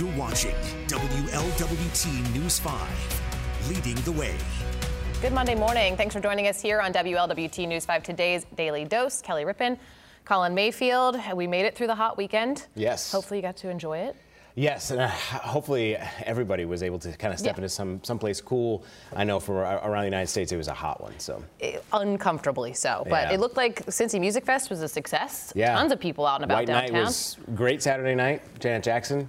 You're watching WLWT News 5, leading the way. Good Monday morning. Thanks for joining us here on WLWT News 5 today's Daily Dose. Kelly Rippin, Colin Mayfield. We made it through the hot weekend. Yes. Hopefully you got to enjoy it. Yes, and uh, hopefully everybody was able to kind of step Yeah. into some someplace cool. I know from ar- around the United States it was a hot one, so Eh, Uncomfortably so. But Yeah. it looked like Cincy Music Fest was a success. yeah. Tons of people out and about White downtown. Night was great Saturday night. Janet Jackson.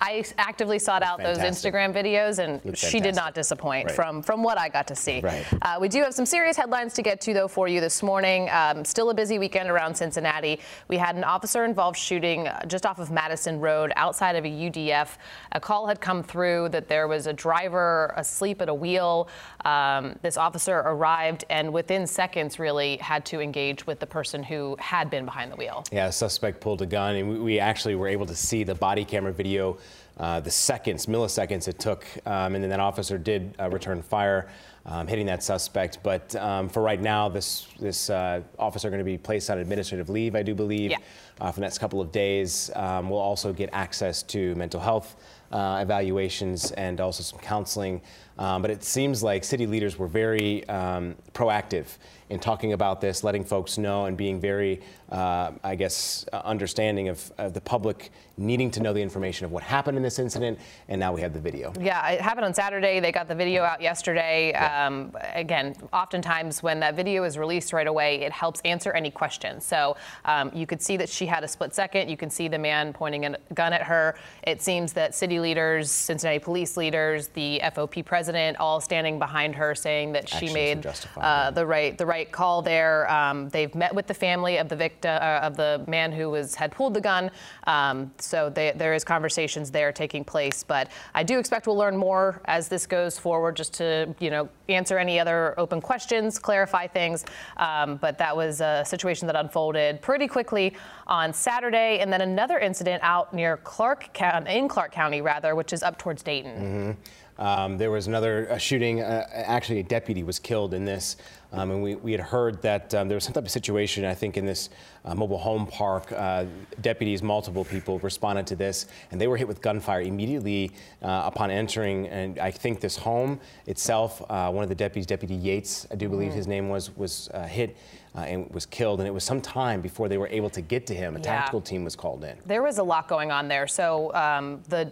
I actively sought out those. Instagram videos, and Looked she did not disappoint Right. from from what I got to see. Right. Uh, we do have some serious headlines to get to though for you this morning. Um, still a busy weekend around Cincinnati. We had an officer-involved shooting uh, just off of Madison Road, outside of a UDF. A call had come through that there was a driver asleep at a wheel. Um, this officer arrived and within seconds really had to engage with the person who had been behind the wheel. Yeah, a suspect pulled a gun, and we, we actually were able to see the body camera video, uh, the seconds, milliseconds it took, um, and then that officer did uh, return fire, um, hitting that suspect. But um, for right now, this this uh, officer going to be placed on administrative leave, I do believe, Yeah. uh, for the next couple of days. Um, we'll also get access to mental health uh, evaluations and also some counseling. Um, but it seems like city leaders were very um, proactive in talking about this, letting folks know, and being very, uh, I guess, uh, understanding of, of the public needing to know the information of what happened in this incident. And now we have the video. Yeah, it happened on Saturday. They got the video out yesterday. Um, again, oftentimes when that video is released right away, it helps answer any questions. So um, you could see that she had a split second. You can see the man pointing a gun at her. It seems that city leaders, Cincinnati police leaders, the FOP president, all standing behind her, saying that she Actions made uh, the right the right call there. Um, they've met with the family of the victim uh, of the man who was had pulled the gun. Um, so they, there is conversations there taking place. But I do expect we'll learn more as this goes forward, just to you know answer any other open questions, clarify things. Um, but that was a situation that unfolded pretty quickly on Saturday, and then another incident out near Clark County, in Clark County rather, which is up towards Dayton. Um, there was another shooting. Uh, actually, a deputy was killed in this. Um, and we, we had heard that um, there was some type of situation, I think, in this uh, mobile home park. Uh, deputies, multiple people responded to this, and they were hit with gunfire immediately uh, upon entering. And I think this home itself, uh, one of the deputies, Deputy Yates, I do believe his name was, was uh, hit uh, and was killed. And it was some time before they were able to get to him. A Yeah. tactical team was called in. There was a lot going on there. So um, the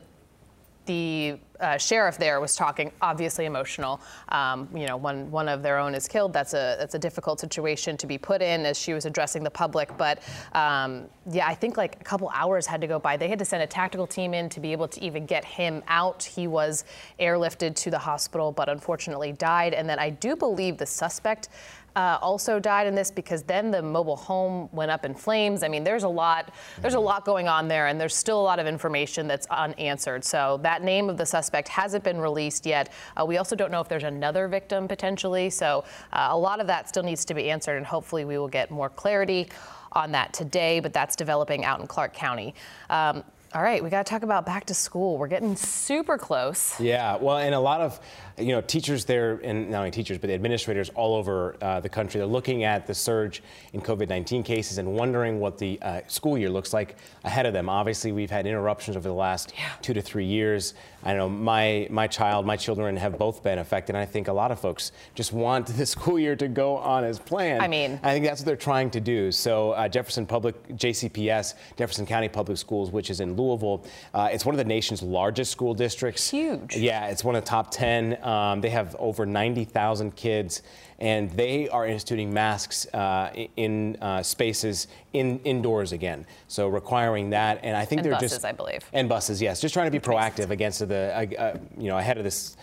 the uh, sheriff there was talking, obviously emotional. Um, you know, when one of their own is killed, that's a that's a difficult situation to be put in as she was addressing the public. But um, yeah, I think like a couple hours had to go by. They had to send a tactical team in to be able to even get him out. He was airlifted to the hospital, but unfortunately died. And then I do believe the suspect uh, also died in this because then the mobile home went up in flames. I mean, there's a lot, there's a lot going on there, and there's still a lot of information that's unanswered. So that name of the suspect hasn't been released yet. Uh, we also don't know if there's another victim potentially. So uh, a lot of that still needs to be answered, and hopefully we will get more clarity on that today. But that's developing out in Clark County. Um, all right, we got to talk about back to school. We're getting super close. Yeah, well, and a lot of, you know, teachers there, and not only teachers, but the administrators all over uh, the country, they're looking at the surge in COVID-19 cases and wondering what the uh, school year looks like ahead of them. Obviously, we've had interruptions over the last two to three years. I know my my child, my children have both been affected, and I think a lot of folks just want the school year to go on as planned. I mean- I think that's what they're trying to do. So uh, Jefferson Public, JCPS, Jefferson County Public Schools, which is in Louisville, uh, it's one of the nation's largest school districts. Huge. Yeah, it's one of the top 10. Um, they have over 90,000 kids, and they are instituting masks uh, in uh, spaces in indoors again. So requiring that, and I think And they're buses, just I believe. and buses, yes, just trying to be proactive against the, uh, uh, you know, ahead of this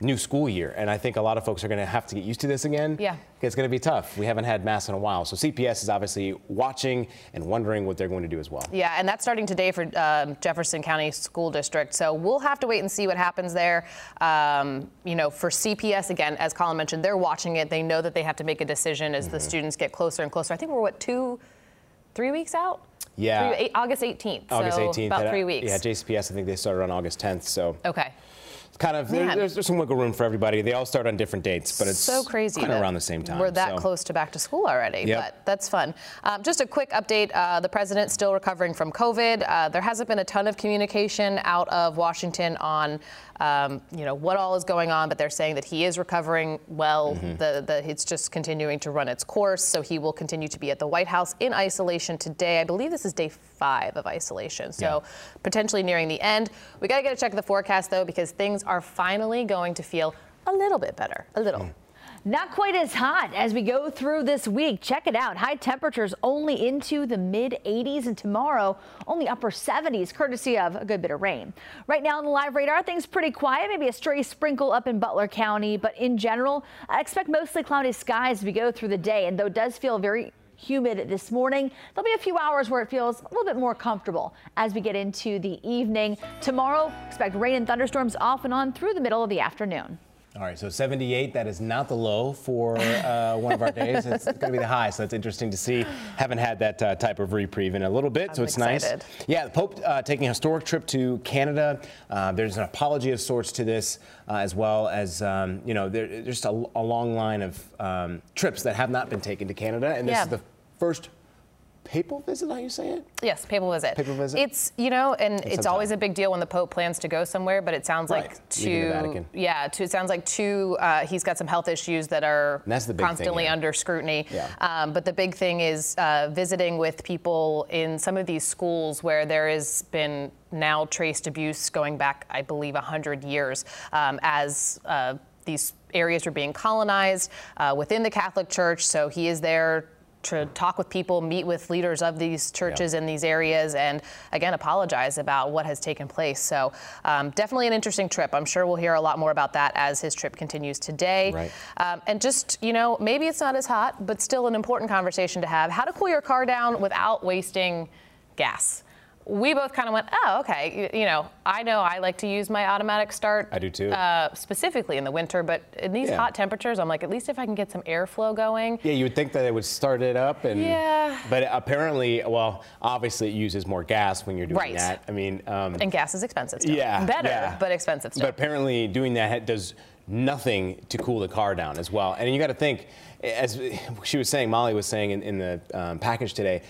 new school year. And I think a lot of folks are going to have to get used to this again. Yeah. It's going to be tough. We haven't had mass in a while. So CPS is obviously watching and wondering what they're going to do as well. Yeah, and that's starting today for um, Jefferson County School District. So we'll have to wait and see what happens there. Um, you know, for CPS, again, as Colin mentioned, they're watching it. They know that they have to make a decision as Mm-hmm. the students get closer and closer. I think we're, what, two, three weeks out? Yeah. Three, eight, August 18th. August so 18th. About three weeks. Yeah, JCPS, I think they started on August 10th. So Okay. Kind of there, there's, there's some wiggle room for everybody. They all start on different dates, but it's so crazy. kind of around the same time. We're that so. close to back to school already, Yep. but that's fun. Um, just a quick update: uh, the president's still recovering from COVID. Uh, there hasn't been a ton of communication out of Washington on, um, you know, what all is going on, but they're saying that he is recovering well. Mm-hmm. The, the it's just continuing to run its course, so he will continue to be at the White House in isolation today. I believe this is day five of isolation, so potentially nearing the end. We got to get a check of the forecast though, because things are finally going to feel a little bit better, a little. Mm. Not quite as hot as we go through this week. Check it out. High temperatures only into the mid 80s and tomorrow only upper 70s, courtesy of a good bit of rain. Right now on the live radar, things pretty quiet. Maybe a stray sprinkle up in Butler County, but in general, I expect mostly cloudy skies as we go through the day. And though it does feel very humid this morning. There'll be a few hours where it feels a little bit more comfortable as we get into the evening. Tomorrow, expect rain and thunderstorms off and on through the middle of the afternoon. All right, so 78, that is not the low for uh, one of our days. It's going to be the high, so it's interesting to see. Haven't had that uh, type of reprieve in a little bit, so I'm it's excited. nice. Yeah, the Pope uh, taking a historic trip to Canada. Uh, there's an apology of sorts to this, uh, as well as, um, you know, there, there's just a, a long line of um, trips that have not been taken to Canada, and this Yeah. is the first papal visit, how you say it? Yes, papal visit. Papal visit? It's you know, and it's some always a big deal when the Pope plans to go somewhere, but it sounds Right, like to yeah, to it sounds like to uh, he's got some health issues that are And that's the big thing constantly under scrutiny. Yeah. Um, but the big thing is uh, visiting with people in some of these schools where there has been now traced abuse going back, I believe, 100 years um, as uh, these areas are being colonized uh, within the Catholic Church. So he is there to talk with people, meet with leaders of these churches in these areas, and again, apologize about what has taken place. So, um, definitely an interesting trip. I'm sure we'll hear a lot more about that as his trip continues today. Right. Um, and just, you know, maybe it's not as hot, but still an important conversation to have how to cool your car down without wasting gas. We both kind of went, oh, okay. You, you know, I know I like to use my automatic start. I do too. Uh, specifically in the winter, but in these Yeah. hot temperatures, I'm like, at least if I can get some airflow going. Yeah, you would think that it would start it up, and Yeah. but apparently, well, obviously it uses more gas when you're doing Right. that. I mean, um, And gas is expensive still. yeah, Better, yeah. but expensive still. But apparently, doing that does nothing to cool the car down as well. And you got to think, as she was saying, Molly was saying in, in the um, package today,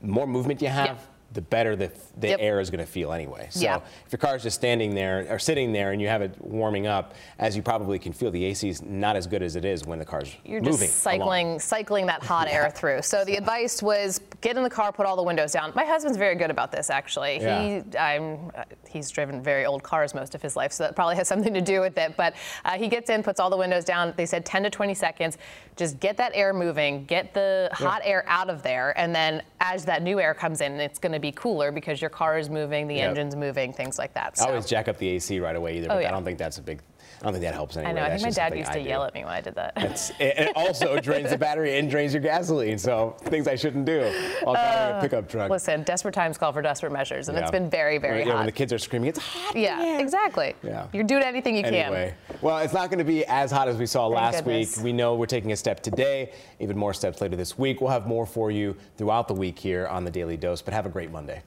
more movement you have. Yeah. The better the, the Yep. air is going to feel anyway. So Yeah. if your car is just standing there or sitting there and you have it warming up, as you probably can feel, the AC is not as good as it is when the car's You're moving. just along. cycling, cycling that hot air through. So the advice was get in the car, put all the windows down. My husband's very good about this, actually. Yeah. He, I'm, he's driven very old cars most of his life, so that probably has something to do with it. But uh, he gets in, puts all the windows down. They said 10 to 20 seconds. Just get that air moving, get the hot air out of there, and then as that new air comes in, it's going to be cooler because your car is moving, the Yep. engine's moving, things like that. I always jack up the AC right away either, but Oh, yeah. I don't think that's a big. I don't think that helps anyway. I know. I That's think my dad used to yell at me when I did that. It's, it, also drains the battery and drains your gasoline. So things I shouldn't do while driving a pickup truck. Uh, Listen, desperate times call for desperate measures, and it's been very, very yeah, hot. when the kids are screaming, it's hot. yeah, here." exactly. Yeah. You're doing anything you can. Anyway, well, it's not going to be as hot as we saw last goodness. week. We know we're taking a step today, even more steps later this week. We'll have more for you throughout the week here on the Daily Dose, but have a great Monday.